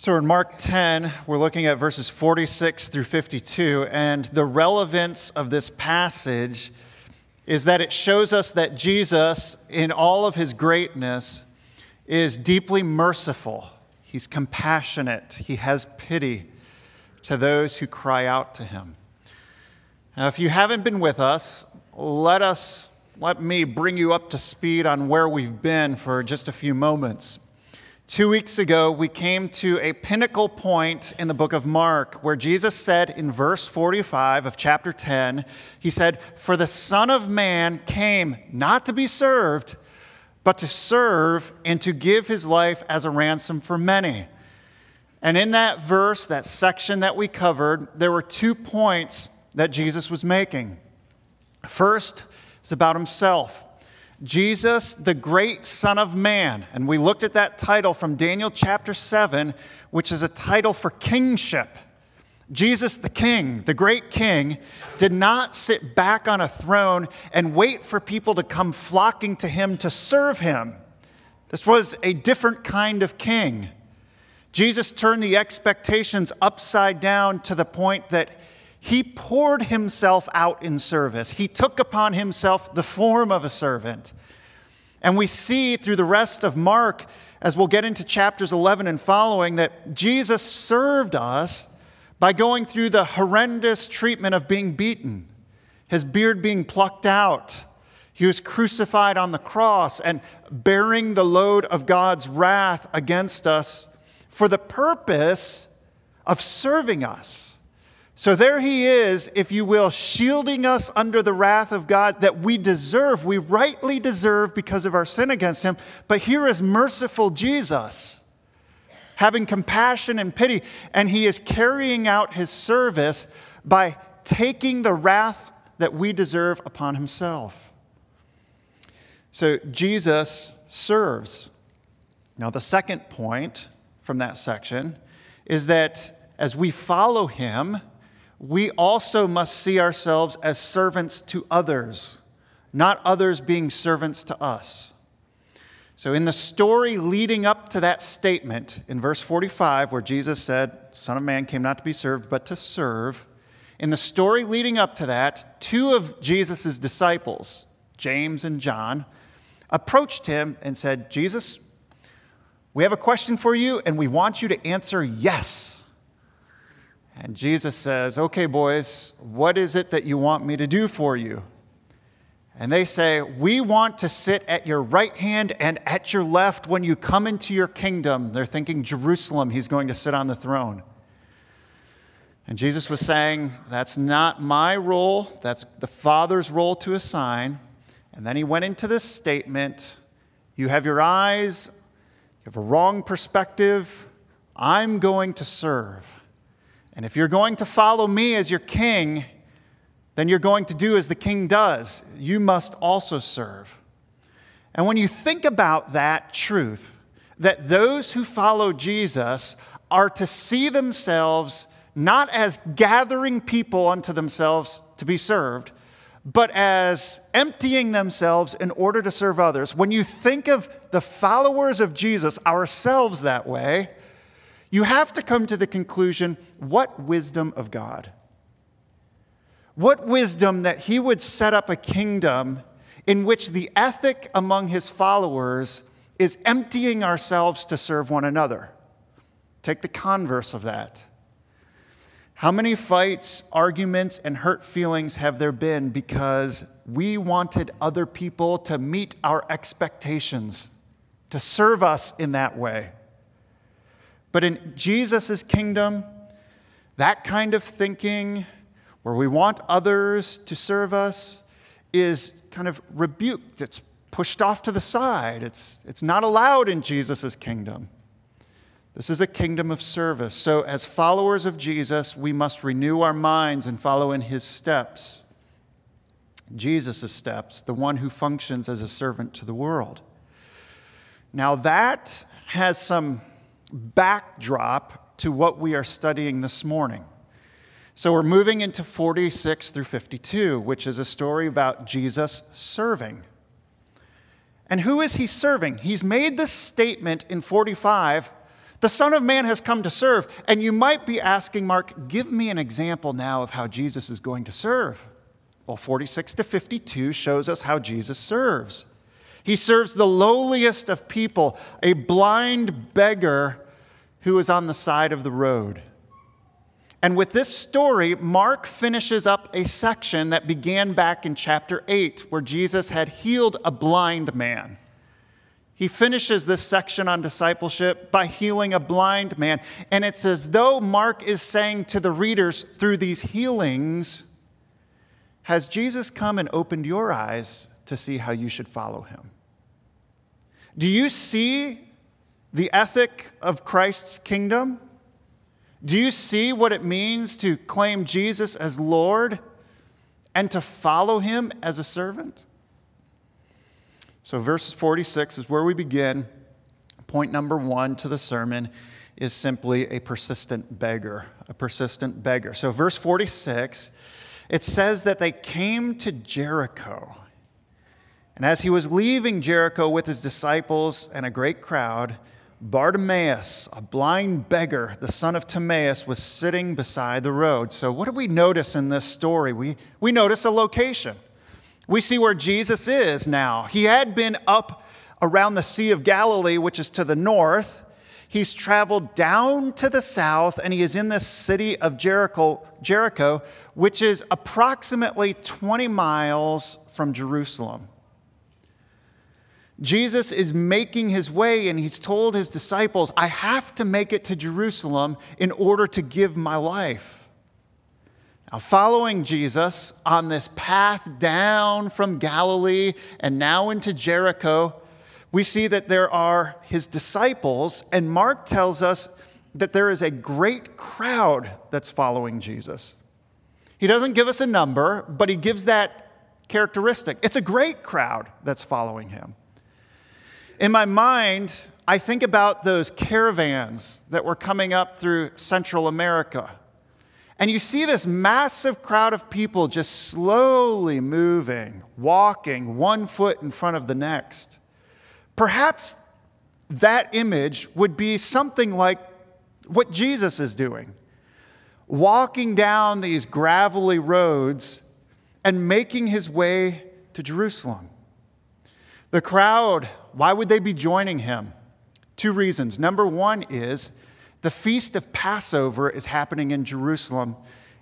So in Mark 10, we're looking at verses 46 through 52, and the relevance of this passage is that it shows us that Jesus, in all of his greatness, is deeply merciful. He's compassionate. He has pity to those who cry out to him. Now, if you haven't been with us, let us let me bring you up to speed on where we've been for just a few moments. Two weeks ago, we came to a pinnacle point in the book of Mark where Jesus said in verse 45 of chapter 10, He said, For the Son of Man came not to be served, but to serve and to give his life as a ransom for many. And in that verse, that section that we covered, there were two points that Jesus was making. First, it's about himself. Jesus, the great Son of Man. And we looked at that title from Daniel chapter 7, which is a title for kingship. Jesus, the King, the great King, did not sit back on a throne and wait for people to come flocking to him to serve him. This was a different kind of king. Jesus turned the expectations upside down to the point that he poured himself out in service. He took upon himself the form of a servant. And we see through the rest of Mark, as we'll get into chapters 11 and following, that Jesus served us by going through the horrendous treatment of being beaten, his beard being plucked out. He was crucified on the cross and bearing the load of God's wrath against us for the purpose of serving us. So there he is, if you will, shielding us under the wrath of God that we deserve, we rightly deserve because of our sin against him. But here is merciful Jesus, having compassion and pity, and he is carrying out his service by taking the wrath that we deserve upon himself. So Jesus serves. Now, the second point from that section is that as we follow him, we also must see ourselves as servants to others, not others being servants to us. So, in the story leading up to that statement in verse 45, where Jesus said, Son of Man came not to be served, but to serve, in the story leading up to that, two of Jesus' disciples, James and John, approached him and said, Jesus, we have a question for you, and we want you to answer yes. And Jesus says, Okay, boys, what is it that you want me to do for you? And they say, We want to sit at your right hand and at your left when you come into your kingdom. They're thinking Jerusalem, he's going to sit on the throne. And Jesus was saying, That's not my role, that's the Father's role to assign. And then he went into this statement You have your eyes, you have a wrong perspective. I'm going to serve. And if you're going to follow me as your king, then you're going to do as the king does. You must also serve. And when you think about that truth, that those who follow Jesus are to see themselves not as gathering people unto themselves to be served, but as emptying themselves in order to serve others. When you think of the followers of Jesus, ourselves that way, you have to come to the conclusion what wisdom of God? What wisdom that he would set up a kingdom in which the ethic among his followers is emptying ourselves to serve one another. Take the converse of that. How many fights, arguments, and hurt feelings have there been because we wanted other people to meet our expectations, to serve us in that way? But in Jesus' kingdom, that kind of thinking, where we want others to serve us, is kind of rebuked. It's pushed off to the side. It's, it's not allowed in Jesus' kingdom. This is a kingdom of service. So, as followers of Jesus, we must renew our minds and follow in his steps. Jesus' steps, the one who functions as a servant to the world. Now, that has some backdrop to what we are studying this morning. So we're moving into 46 through 52, which is a story about Jesus serving. And who is he serving? He's made this statement in 45 The Son of Man has come to serve. And you might be asking, Mark, give me an example now of how Jesus is going to serve. Well, 46 to 52 shows us how Jesus serves. He serves the lowliest of people, a blind beggar who is on the side of the road. And with this story, Mark finishes up a section that began back in chapter 8, where Jesus had healed a blind man. He finishes this section on discipleship by healing a blind man. And it's as though Mark is saying to the readers through these healings, Has Jesus come and opened your eyes to see how you should follow him? Do you see the ethic of Christ's kingdom? Do you see what it means to claim Jesus as Lord and to follow him as a servant? So, verse 46 is where we begin. Point number one to the sermon is simply a persistent beggar. A persistent beggar. So, verse 46, it says that they came to Jericho. And as he was leaving Jericho with his disciples and a great crowd, Bartimaeus, a blind beggar, the son of Timaeus, was sitting beside the road. So, what do we notice in this story? We, we notice a location. We see where Jesus is now. He had been up around the Sea of Galilee, which is to the north. He's traveled down to the south, and he is in this city of Jericho, Jericho, which is approximately 20 miles from Jerusalem. Jesus is making his way, and he's told his disciples, I have to make it to Jerusalem in order to give my life. Now, following Jesus on this path down from Galilee and now into Jericho, we see that there are his disciples, and Mark tells us that there is a great crowd that's following Jesus. He doesn't give us a number, but he gives that characteristic. It's a great crowd that's following him. In my mind, I think about those caravans that were coming up through Central America. And you see this massive crowd of people just slowly moving, walking one foot in front of the next. Perhaps that image would be something like what Jesus is doing walking down these gravelly roads and making his way to Jerusalem. The crowd, why would they be joining him? Two reasons. Number one is the feast of Passover is happening in Jerusalem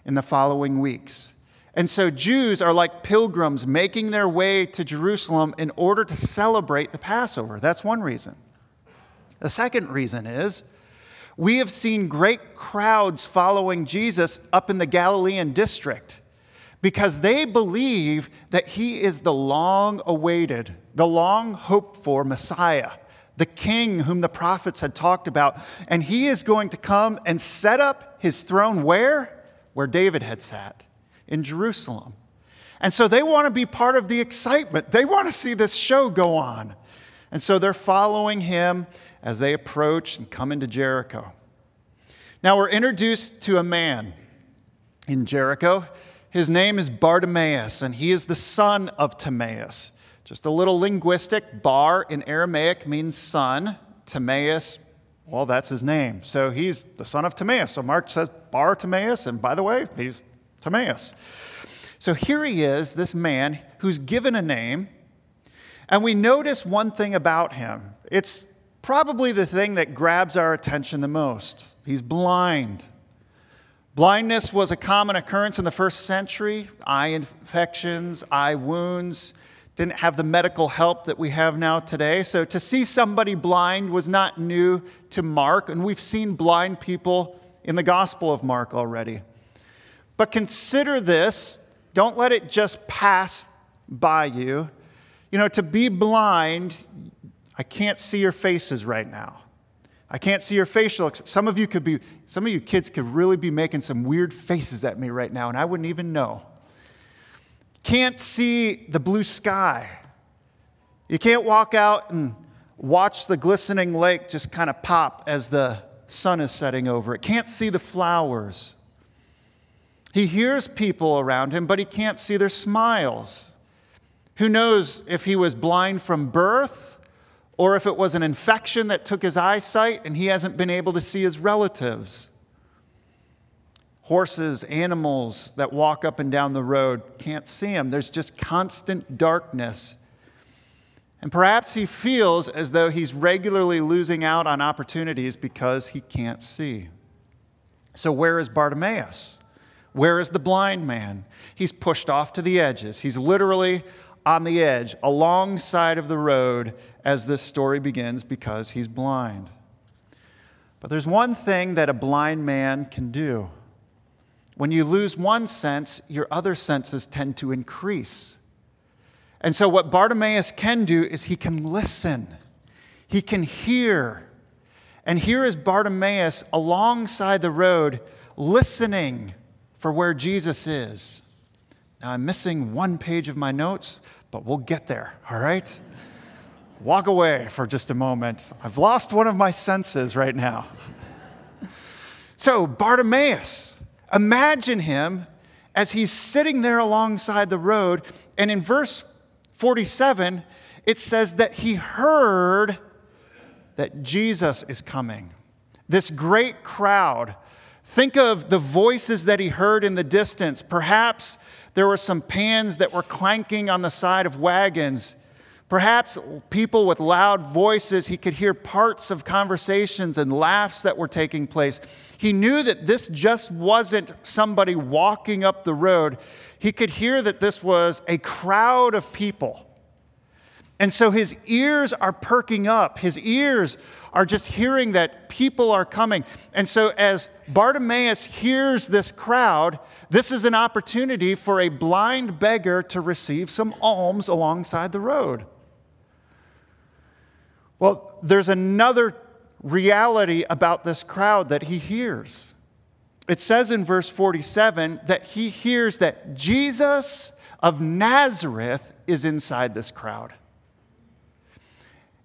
in the following weeks. And so Jews are like pilgrims making their way to Jerusalem in order to celebrate the Passover. That's one reason. The second reason is we have seen great crowds following Jesus up in the Galilean district because they believe that he is the long awaited, the long hoped for Messiah, the king whom the prophets had talked about. And he is going to come and set up his throne where? Where David had sat, in Jerusalem. And so they want to be part of the excitement. They want to see this show go on. And so they're following him as they approach and come into Jericho. Now we're introduced to a man in Jericho. His name is Bartimaeus, and he is the son of Timaeus. Just a little linguistic. Bar in Aramaic means son. Timaeus, well, that's his name. So he's the son of Timaeus. So Mark says Bar Timaeus, and by the way, he's Timaeus. So here he is, this man who's given a name, and we notice one thing about him. It's probably the thing that grabs our attention the most. He's blind. Blindness was a common occurrence in the first century. Eye infections, eye wounds, didn't have the medical help that we have now today. So to see somebody blind was not new to Mark, and we've seen blind people in the Gospel of Mark already. But consider this, don't let it just pass by you. You know, to be blind, I can't see your faces right now. I can't see your facial. Some of you could be, some of you kids could really be making some weird faces at me right now, and I wouldn't even know. Can't see the blue sky. You can't walk out and watch the glistening lake just kind of pop as the sun is setting over it. Can't see the flowers. He hears people around him, but he can't see their smiles. Who knows if he was blind from birth or if it was an infection that took his eyesight and he hasn't been able to see his relatives. Horses, animals that walk up and down the road can't see him. There's just constant darkness. And perhaps he feels as though he's regularly losing out on opportunities because he can't see. So, where is Bartimaeus? Where is the blind man? He's pushed off to the edges. He's literally on the edge, alongside of the road as this story begins because he's blind. But there's one thing that a blind man can do. When you lose one sense, your other senses tend to increase. And so, what Bartimaeus can do is he can listen, he can hear. And here is Bartimaeus alongside the road, listening for where Jesus is. Now, I'm missing one page of my notes, but we'll get there, all right? Walk away for just a moment. I've lost one of my senses right now. So, Bartimaeus, imagine him as he's sitting there alongside the road, and in verse 47, it says that he heard that Jesus is coming. This great crowd. Think of the voices that he heard in the distance. Perhaps there were some pans that were clanking on the side of wagons. Perhaps people with loud voices, he could hear parts of conversations and laughs that were taking place. He knew that this just wasn't somebody walking up the road. He could hear that this was a crowd of people. And so his ears are perking up. His ears are just hearing that people are coming. And so as Bartimaeus hears this crowd, this is an opportunity for a blind beggar to receive some alms alongside the road. Well, there's another reality about this crowd that he hears. It says in verse 47 that he hears that Jesus of Nazareth is inside this crowd.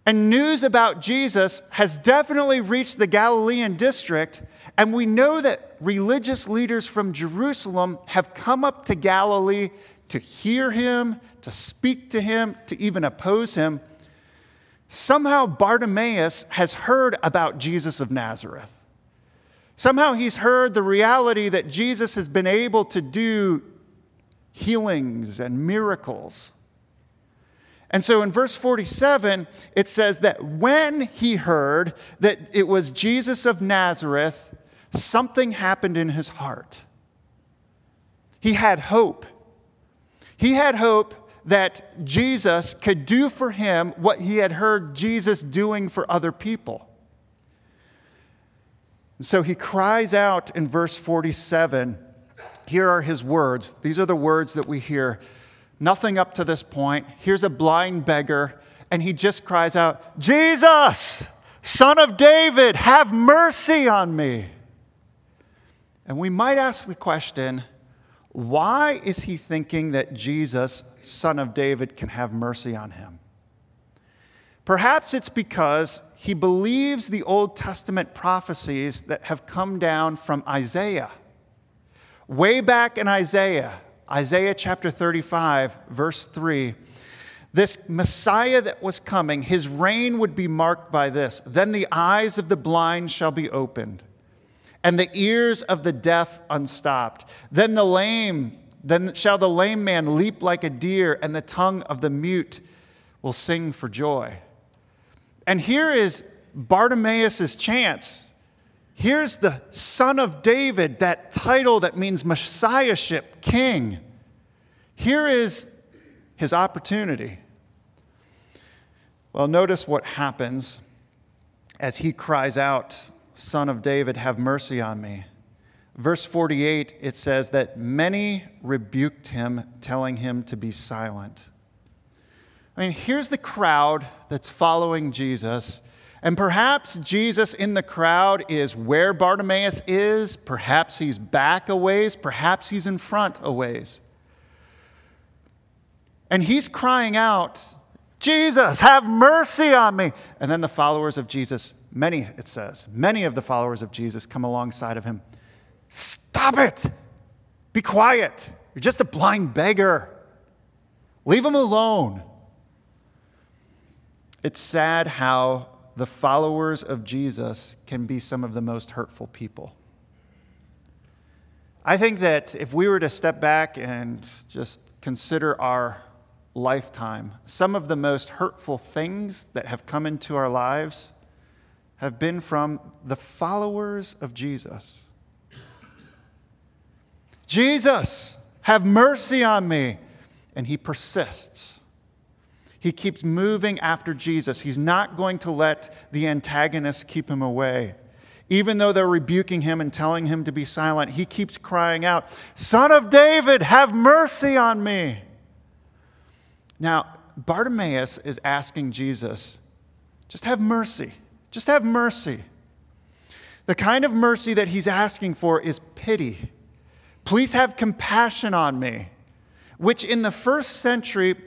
And news about Jesus has definitely reached the Galilean district, and we know that religious leaders from Jerusalem have come up to Galilee to hear him, to speak to him, to even oppose him. Somehow Bartimaeus has heard about Jesus of Nazareth. Somehow he's heard the reality that Jesus has been able to do healings and miracles. And so in verse 47, it says that when he heard that it was Jesus of Nazareth, something happened in his heart. He had hope. He had hope that Jesus could do for him what he had heard Jesus doing for other people. So he cries out in verse 47. Here are his words. These are the words that we hear. Nothing up to this point. Here's a blind beggar, and he just cries out, Jesus, son of David, have mercy on me. And we might ask the question why is he thinking that Jesus, son of David, can have mercy on him? Perhaps it's because he believes the Old Testament prophecies that have come down from Isaiah. Way back in Isaiah, Isaiah chapter 35, verse 3, this Messiah that was coming, his reign would be marked by this. Then the eyes of the blind shall be opened and the ears of the deaf unstopped. Then the lame, then shall the lame man leap like a deer, and the tongue of the mute will sing for joy. And here is Bartimaeus' chance. Here's the son of David, that title that means messiahship, king. Here is his opportunity. Well, notice what happens as he cries out Son of David, have mercy on me. Verse 48, it says that many rebuked him, telling him to be silent. I mean, here's the crowd that's following Jesus. And perhaps Jesus in the crowd is where Bartimaeus is. Perhaps he's back a ways. Perhaps he's in front a ways. And he's crying out, Jesus, have mercy on me. And then the followers of Jesus Many, it says, many of the followers of Jesus come alongside of him. Stop it! Be quiet. You're just a blind beggar. Leave him alone. It's sad how the followers of Jesus can be some of the most hurtful people. I think that if we were to step back and just consider our lifetime, some of the most hurtful things that have come into our lives have been from the followers of Jesus. Jesus, have mercy on me. And he persists. He keeps moving after Jesus. He's not going to let the antagonists keep him away. Even though they're rebuking him and telling him to be silent, he keeps crying out, Son of David, have mercy on me. Now, Bartimaeus is asking Jesus, just have mercy. Just have mercy. The kind of mercy that he's asking for is pity. Please have compassion on me, which in the first century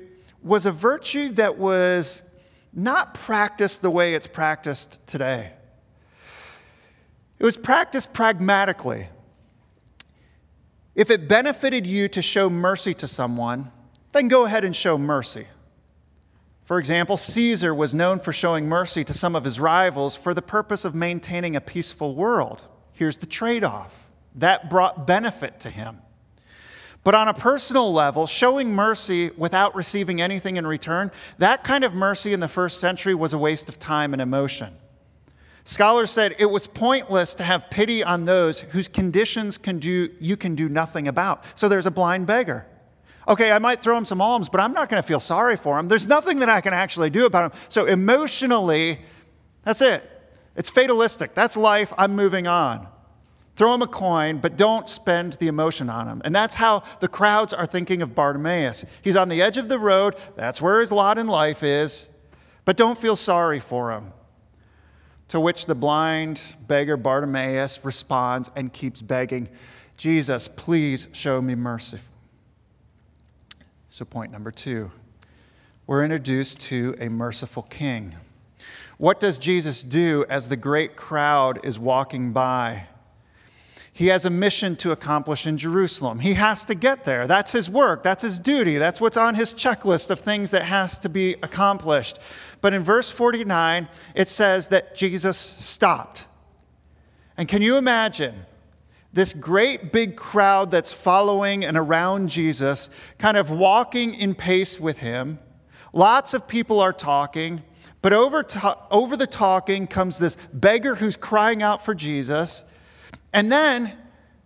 was a virtue that was not practiced the way it's practiced today. It was practiced pragmatically. If it benefited you to show mercy to someone, then go ahead and show mercy. For example, Caesar was known for showing mercy to some of his rivals for the purpose of maintaining a peaceful world. Here's the trade off that brought benefit to him. But on a personal level, showing mercy without receiving anything in return, that kind of mercy in the first century was a waste of time and emotion. Scholars said it was pointless to have pity on those whose conditions can do, you can do nothing about. So there's a blind beggar. Okay, I might throw him some alms, but I'm not going to feel sorry for him. There's nothing that I can actually do about him. So emotionally, that's it. It's fatalistic. That's life. I'm moving on. Throw him a coin, but don't spend the emotion on him. And that's how the crowds are thinking of Bartimaeus. He's on the edge of the road. That's where his lot in life is. But don't feel sorry for him. To which the blind beggar Bartimaeus responds and keeps begging, Jesus, please show me mercy. So, point number two, we're introduced to a merciful king. What does Jesus do as the great crowd is walking by? He has a mission to accomplish in Jerusalem. He has to get there. That's his work. That's his duty. That's what's on his checklist of things that has to be accomplished. But in verse 49, it says that Jesus stopped. And can you imagine this great big crowd that's following and around Jesus, kind of walking in pace with him. Lots of people are talking, but over, to- over the talking comes this beggar who's crying out for Jesus. And then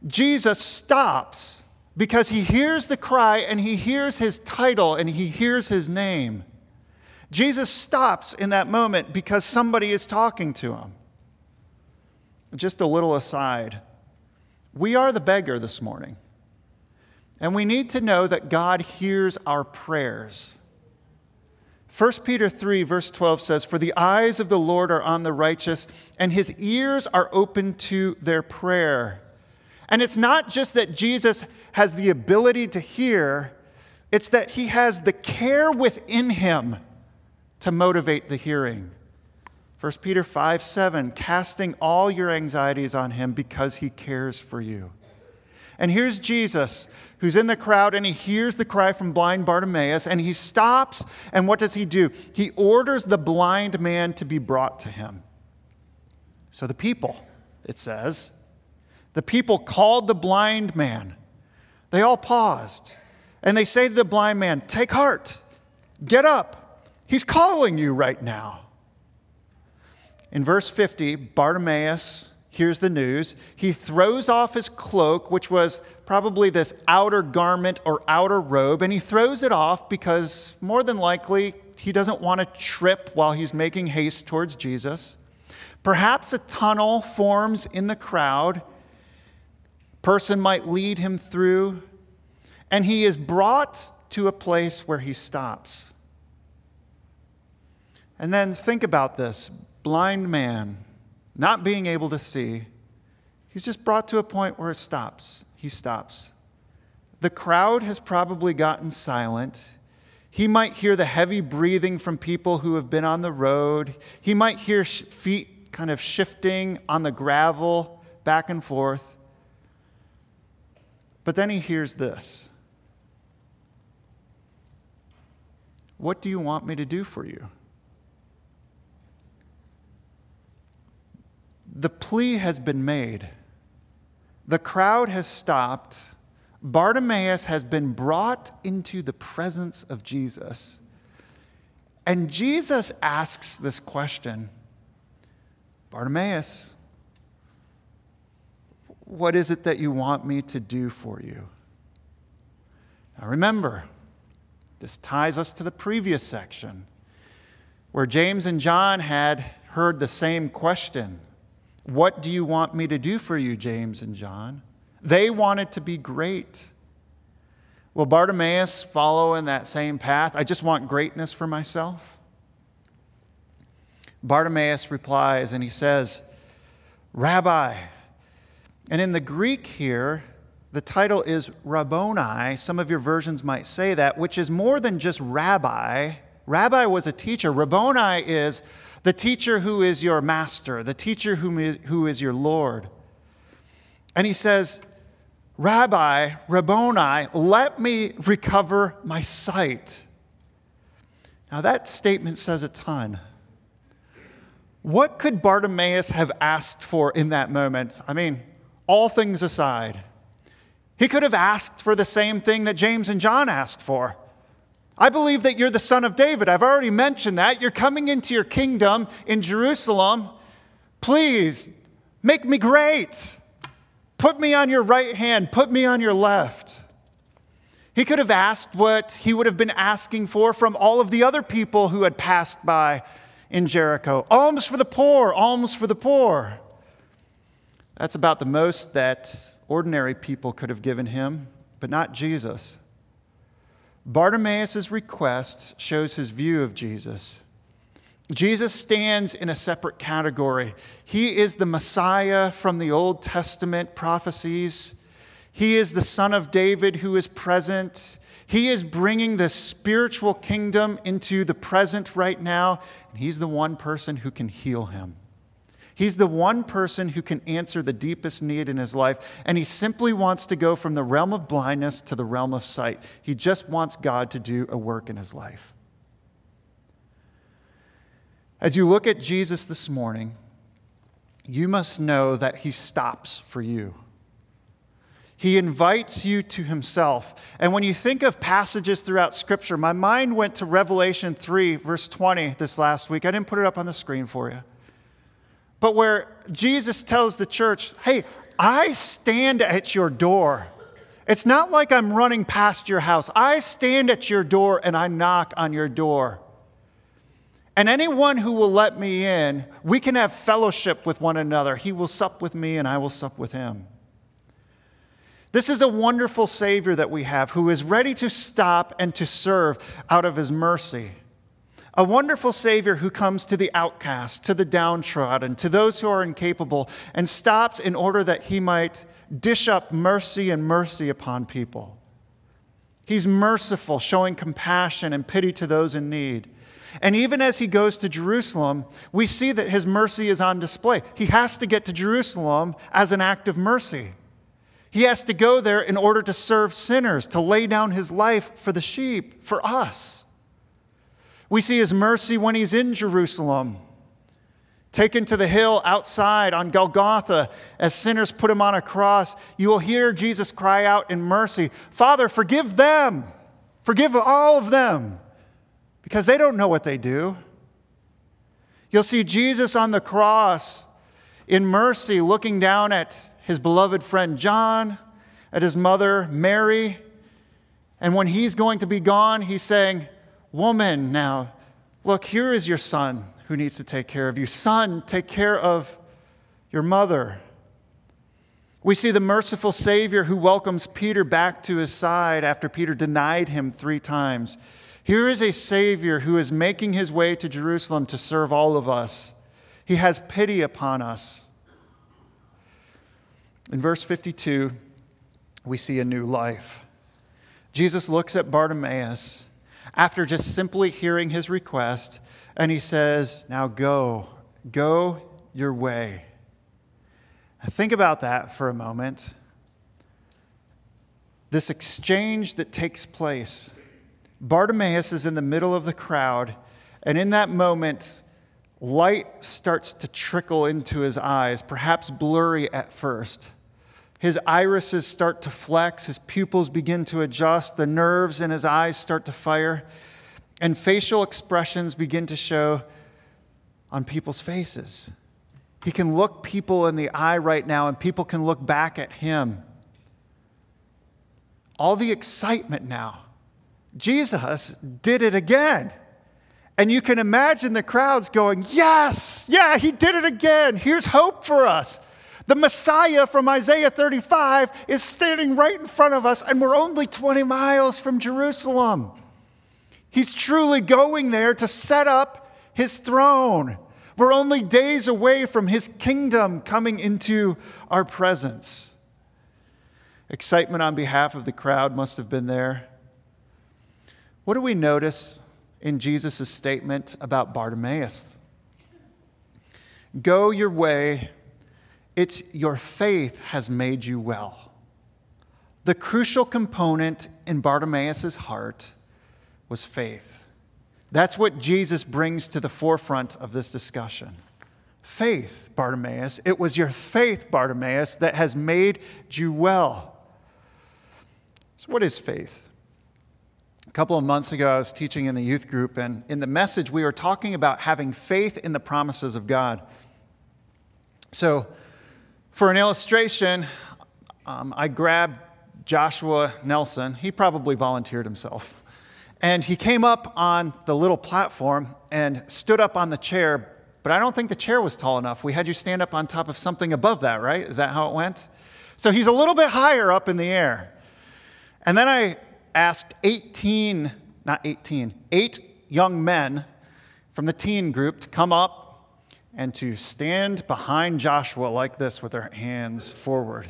Jesus stops because he hears the cry and he hears his title and he hears his name. Jesus stops in that moment because somebody is talking to him. Just a little aside. We are the beggar this morning. And we need to know that God hears our prayers. 1 Peter 3, verse 12 says, For the eyes of the Lord are on the righteous, and his ears are open to their prayer. And it's not just that Jesus has the ability to hear, it's that he has the care within him to motivate the hearing. 1 Peter 5 7, casting all your anxieties on him because he cares for you. And here's Jesus, who's in the crowd, and he hears the cry from blind Bartimaeus, and he stops, and what does he do? He orders the blind man to be brought to him. So the people, it says, the people called the blind man. They all paused, and they say to the blind man, Take heart, get up. He's calling you right now. In verse 50, Bartimaeus hears the news. He throws off his cloak, which was probably this outer garment or outer robe, and he throws it off because more than likely he doesn't want to trip while he's making haste towards Jesus. Perhaps a tunnel forms in the crowd. Person might lead him through, and he is brought to a place where he stops. And then think about this blind man, not being able to see, he's just brought to a point where it stops. He stops. The crowd has probably gotten silent. He might hear the heavy breathing from people who have been on the road. He might hear feet kind of shifting on the gravel back and forth. But then he hears this What do you want me to do for you? The plea has been made. The crowd has stopped. Bartimaeus has been brought into the presence of Jesus. And Jesus asks this question Bartimaeus, what is it that you want me to do for you? Now remember, this ties us to the previous section where James and John had heard the same question What do you want me to do for you, James and John? They wanted to be great. Will Bartimaeus follow in that same path? I just want greatness for myself. Bartimaeus replies and he says, Rabbi. And in the Greek here, the title is Rabboni. Some of your versions might say that, which is more than just rabbi. Rabbi was a teacher. Rabboni is the teacher who is your master, the teacher who is, your Lord. And he says, Rabbi, Rabboni, let me recover my sight. Now, that statement says a ton. What could Bartimaeus have asked for in that moment? I mean, all things aside, he could have asked for the same thing that James and John asked for. I believe that you're the son of David. I've already mentioned that. You're coming into your kingdom in Jerusalem. Please make me great. Put me on your right hand, put me on your left. He could have asked what he would have been asking for from all of the other people who had passed by in Jericho alms for the poor, alms for the poor. That's about the most that ordinary people could have given him, but not Jesus. Bartimaeus' request shows his view of Jesus. Jesus stands in a separate category. He is the Messiah from the Old Testament prophecies. He is the Son of David who is present. He is bringing the spiritual kingdom into the present right now, and He's the one person who can heal him. He's the one person who can answer the deepest need in his life, and he simply wants to go from the realm of blindness to the realm of sight. He just wants God to do a work in his life. As you look at Jesus this morning, you must know that he stops for you. He invites you to himself. And when you think of passages throughout Scripture, my mind went to Revelation 3, verse 20, this last week. I didn't put it up on the screen for you. But where Jesus tells the church, hey, I stand at your door. It's not like I'm running past your house. I stand at your door and I knock on your door. And anyone who will let me in, we can have fellowship with one another. He will sup with me and I will sup with him. This is a wonderful Savior that we have who is ready to stop and to serve out of his mercy. A wonderful Savior who comes to the outcast, to the downtrodden, to those who are incapable, and stops in order that he might dish up mercy and mercy upon people. He's merciful, showing compassion and pity to those in need. And even as he goes to Jerusalem, we see that his mercy is on display. He has to get to Jerusalem as an act of mercy. He has to go there in order to serve sinners, to lay down his life for the sheep, for us. We see his mercy when he's in Jerusalem, taken to the hill outside on Golgotha as sinners put him on a cross. You will hear Jesus cry out in mercy Father, forgive them, forgive all of them, because they don't know what they do. You'll see Jesus on the cross in mercy looking down at his beloved friend John, at his mother Mary. And when he's going to be gone, he's saying, Woman, now, look, here is your son who needs to take care of you. Son, take care of your mother. We see the merciful Savior who welcomes Peter back to his side after Peter denied him three times. Here is a Savior who is making his way to Jerusalem to serve all of us. He has pity upon us. In verse 52, we see a new life. Jesus looks at Bartimaeus after just simply hearing his request, and he says, Now go, go your way. think about that for a moment. This exchange that takes place. Bartimaeus is in the middle of the crowd, and in that moment, light starts to trickle into his eyes, perhaps blurry at first. His irises start to flex, his pupils begin to adjust, the nerves in his eyes start to fire, and facial expressions begin to show on people's faces. He can look people in the eye right now, and people can look back at him. All the excitement now. Jesus did it again. And you can imagine the crowds going, Yes, yeah, he did it again. Here's hope for us. The Messiah from Isaiah 35 is standing right in front of us, and we're only 20 miles from Jerusalem. He's truly going there to set up his throne. We're only days away from his kingdom coming into our presence. Excitement on behalf of the crowd must have been there. What do we notice in Jesus' statement about Bartimaeus? Go your way, it's your faith has made you well. The crucial component in Bartimaeus' heart was faith. That's what Jesus brings to the forefront of this discussion. Faith, Bartimaeus. It was your faith, Bartimaeus, that has made you well. So, what is faith? A couple of months ago, I was teaching in the youth group, and in the message, we were talking about having faith in the promises of God. So, for an illustration, um, I grabbed Joshua Nelson. He probably volunteered himself. And he came up on the little platform and stood up on the chair, but I don't think the chair was tall enough. We had you stand up on top of something above that, right? Is that how it went? So he's a little bit higher up in the air. And then I asked 18, not 18, eight young men from the teen group to come up and to stand behind Joshua like this with their hands forward.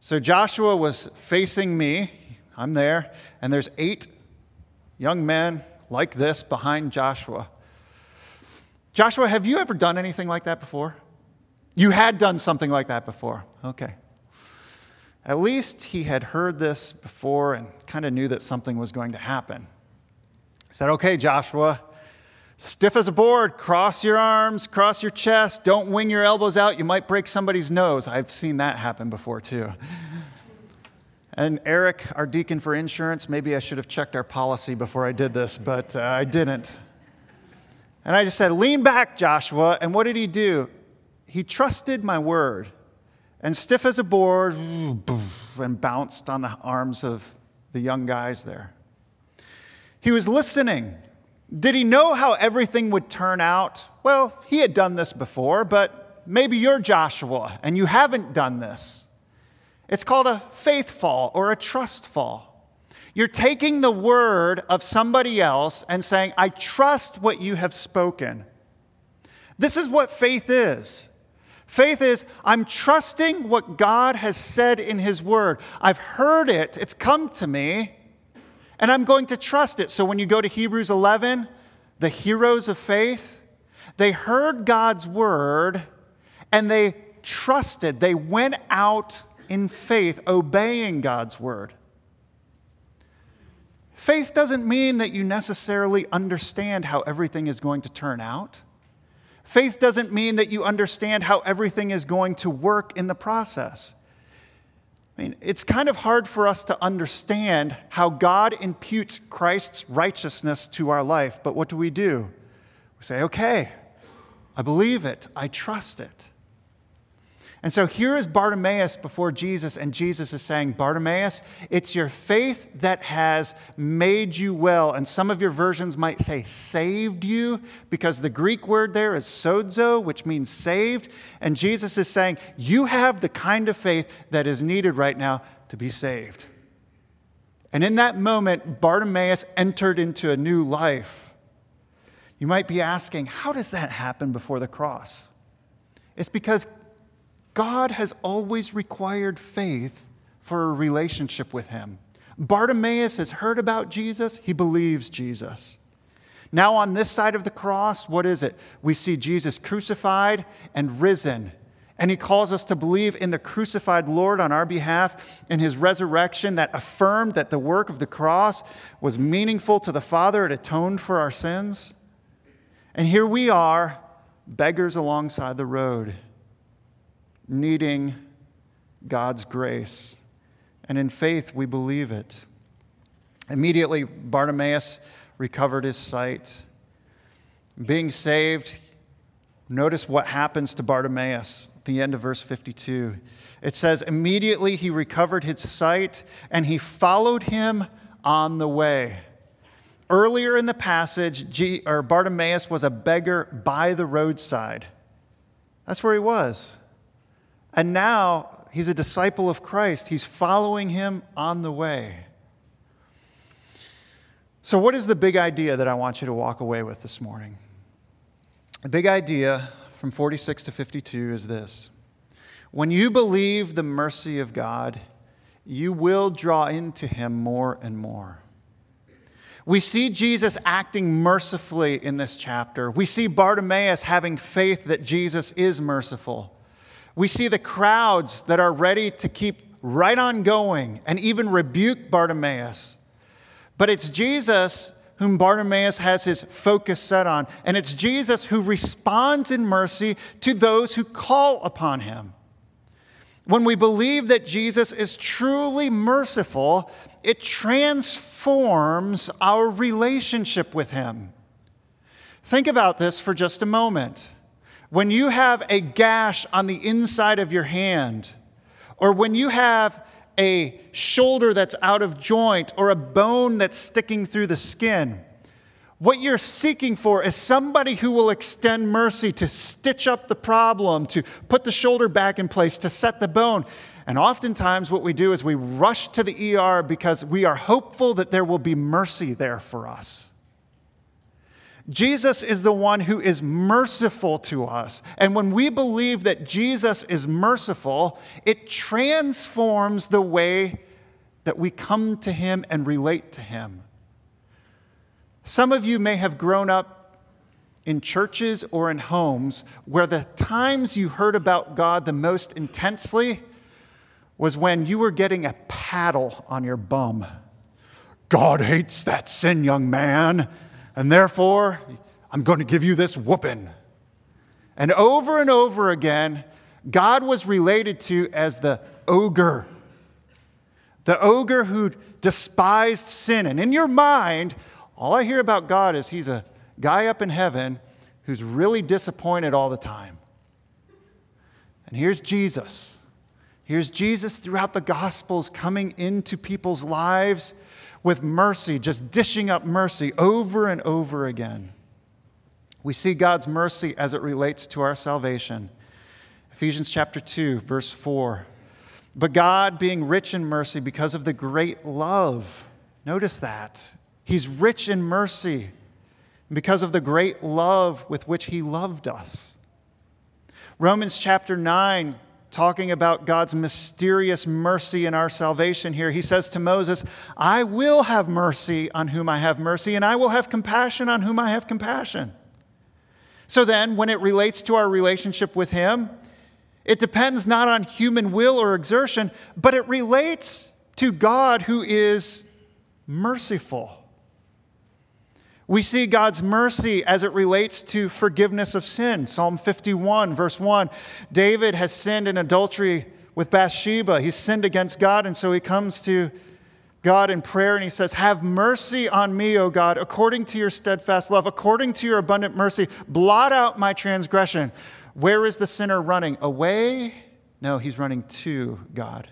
So Joshua was facing me. I'm there, and there's eight young men like this behind Joshua. Joshua, have you ever done anything like that before? You had done something like that before. Okay. At least he had heard this before and kind of knew that something was going to happen. He said, Okay, Joshua, stiff as a board, cross your arms, cross your chest, don't wing your elbows out, you might break somebody's nose. I've seen that happen before too. And Eric, our deacon for insurance, maybe I should have checked our policy before I did this, but uh, I didn't. And I just said, Lean back, Joshua. And what did he do? He trusted my word. And stiff as a board, and bounced on the arms of the young guys there. He was listening. Did he know how everything would turn out? Well, he had done this before, but maybe you're Joshua and you haven't done this. It's called a faith fall or a trust fall. You're taking the word of somebody else and saying, I trust what you have spoken. This is what faith is. Faith is, I'm trusting what God has said in His Word. I've heard it, it's come to me, and I'm going to trust it. So when you go to Hebrews 11, the heroes of faith, they heard God's Word and they trusted. They went out in faith, obeying God's word. Faith doesn't mean that you necessarily understand how everything is going to turn out. Faith doesn't mean that you understand how everything is going to work in the process. I mean, it's kind of hard for us to understand how God imputes Christ's righteousness to our life, but what do we do? We say, okay, I believe it, I trust it. And so here is Bartimaeus before Jesus, and Jesus is saying, Bartimaeus, it's your faith that has made you well. And some of your versions might say saved you, because the Greek word there is sozo, which means saved. And Jesus is saying, You have the kind of faith that is needed right now to be saved. And in that moment, Bartimaeus entered into a new life. You might be asking, How does that happen before the cross? It's because God has always required faith for a relationship with him. Bartimaeus has heard about Jesus, he believes Jesus. Now, on this side of the cross, what is it? We see Jesus crucified and risen. And he calls us to believe in the crucified Lord on our behalf in his resurrection that affirmed that the work of the cross was meaningful to the Father. It atoned for our sins. And here we are beggars alongside the road, needing God's grace. And in faith, we believe it. Immediately, Bartimaeus recovered his sight. Being saved, notice what happens to Bartimaeus at the end of verse 52. It says, Immediately he recovered his sight and he followed him on the way. Earlier in the passage, G, or Bartimaeus was a beggar by the roadside. That's where he was. And now he's a disciple of Christ. He's following him on the way. So, what is the big idea that I want you to walk away with this morning? The big idea from 46 to 52 is this When you believe the mercy of God, you will draw into him more and more. We see Jesus acting mercifully in this chapter. We see Bartimaeus having faith that Jesus is merciful. We see the crowds that are ready to keep right on going and even rebuke Bartimaeus. But it's Jesus whom Bartimaeus has his focus set on, and it's Jesus who responds in mercy to those who call upon him. When we believe that Jesus is truly merciful, it transforms our relationship with Him. Think about this for just a moment. When you have a gash on the inside of your hand, or when you have a shoulder that's out of joint, or a bone that's sticking through the skin, what you're seeking for is somebody who will extend mercy to stitch up the problem, to put the shoulder back in place, to set the bone. And oftentimes, what we do is we rush to the ER because we are hopeful that there will be mercy there for us. Jesus is the one who is merciful to us. And when we believe that Jesus is merciful, it transforms the way that we come to him and relate to him. Some of you may have grown up in churches or in homes where the times you heard about God the most intensely was when you were getting a paddle on your bum. God hates that sin, young man, and therefore I'm going to give you this whooping. And over and over again, God was related to as the ogre, the ogre who despised sin. And in your mind, all I hear about God is he's a guy up in heaven who's really disappointed all the time. And here's Jesus. Here's Jesus throughout the Gospels coming into people's lives with mercy, just dishing up mercy over and over again. We see God's mercy as it relates to our salvation. Ephesians chapter 2, verse 4. But God, being rich in mercy because of the great love, notice that, He's rich in mercy because of the great love with which He loved us. Romans chapter 9, talking about God's mysterious mercy in our salvation here, he says to Moses, I will have mercy on whom I have mercy, and I will have compassion on whom I have compassion. So then, when it relates to our relationship with Him, it depends not on human will or exertion, but it relates to God who is merciful. We see God's mercy as it relates to forgiveness of sin. Psalm 51, verse 1. David has sinned in adultery with Bathsheba. He's sinned against God, and so he comes to God in prayer and he says, Have mercy on me, O God, according to your steadfast love, according to your abundant mercy. Blot out my transgression. Where is the sinner running? Away? No, he's running to God.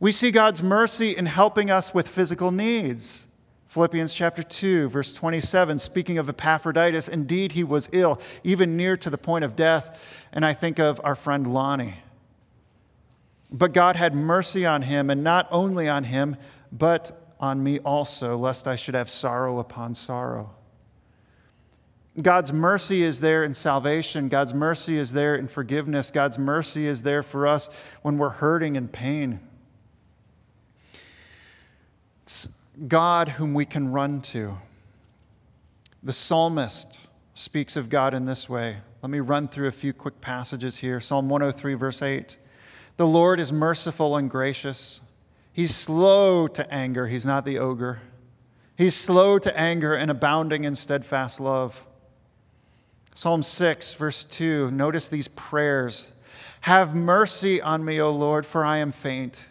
We see God's mercy in helping us with physical needs. Philippians chapter 2, verse 27, speaking of Epaphroditus, indeed he was ill, even near to the point of death. And I think of our friend Lonnie. But God had mercy on him, and not only on him, but on me also, lest I should have sorrow upon sorrow. God's mercy is there in salvation. God's mercy is there in forgiveness. God's mercy is there for us when we're hurting and pain. It's God whom we can run to. The psalmist speaks of God in this way. Let me run through a few quick passages here. Psalm 103, verse 8. The Lord is merciful and gracious. He's slow to anger, he's not the ogre. He's slow to anger and abounding in steadfast love. Psalm 6, verse 2, notice these prayers. Have mercy on me, O Lord, for I am faint.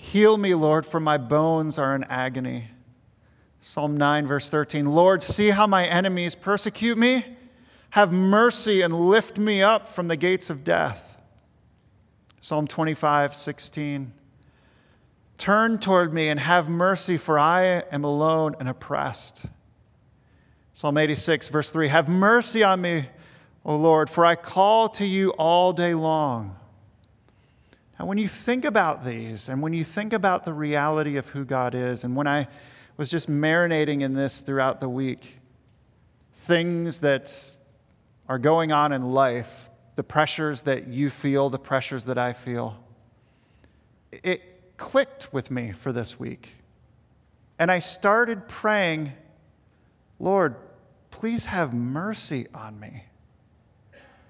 Heal me, Lord, for my bones are in agony. Psalm 9, verse 13 Lord, see how my enemies persecute me. Have mercy and lift me up from the gates of death. Psalm 25, 16. Turn toward me and have mercy, for I am alone and oppressed. Psalm 86, verse 3 Have mercy on me, O Lord, for I call to you all day long. Now, when you think about these, and when you think about the reality of who God is, and when I was just marinating in this throughout the week, things that are going on in life, the pressures that you feel, the pressures that I feel, it clicked with me for this week. And I started praying, Lord, please have mercy on me.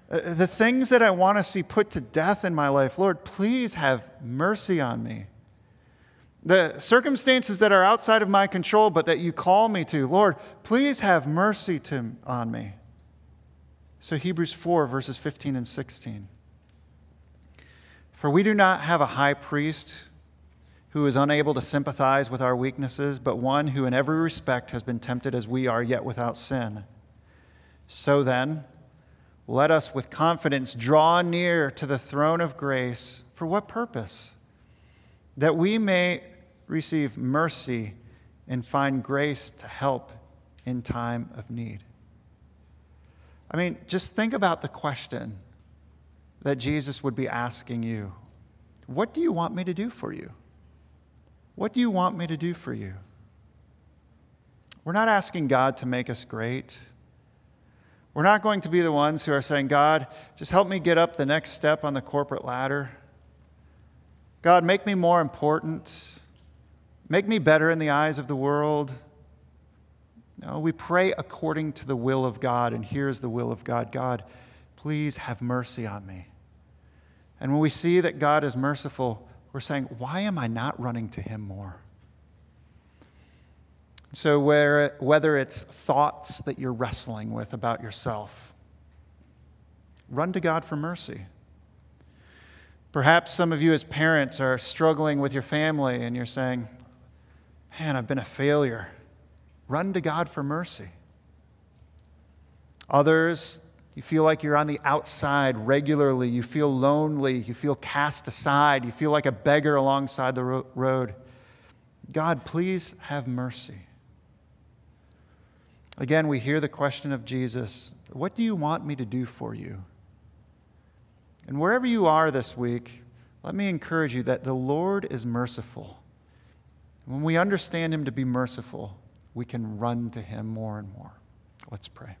Uh, the things that I want to see put to death in my life, Lord, please have mercy on me. The circumstances that are outside of my control, but that you call me to, Lord, please have mercy to, on me. So, Hebrews 4, verses 15 and 16. For we do not have a high priest who is unable to sympathize with our weaknesses, but one who in every respect has been tempted as we are, yet without sin. So then, let us with confidence draw near to the throne of grace. For what purpose? That we may receive mercy and find grace to help in time of need. I mean, just think about the question that Jesus would be asking you What do you want me to do for you? What do you want me to do for you? We're not asking God to make us great. We're not going to be the ones who are saying, God, just help me get up the next step on the corporate ladder. God, make me more important. Make me better in the eyes of the world. No, we pray according to the will of God, and here's the will of God God, please have mercy on me. And when we see that God is merciful, we're saying, why am I not running to Him more? So, where, whether it's thoughts that you're wrestling with about yourself, run to God for mercy. Perhaps some of you, as parents, are struggling with your family and you're saying, Man, I've been a failure. Run to God for mercy. Others, you feel like you're on the outside regularly. You feel lonely. You feel cast aside. You feel like a beggar alongside the road. God, please have mercy. Again, we hear the question of Jesus What do you want me to do for you? And wherever you are this week, let me encourage you that the Lord is merciful. When we understand Him to be merciful, we can run to Him more and more. Let's pray.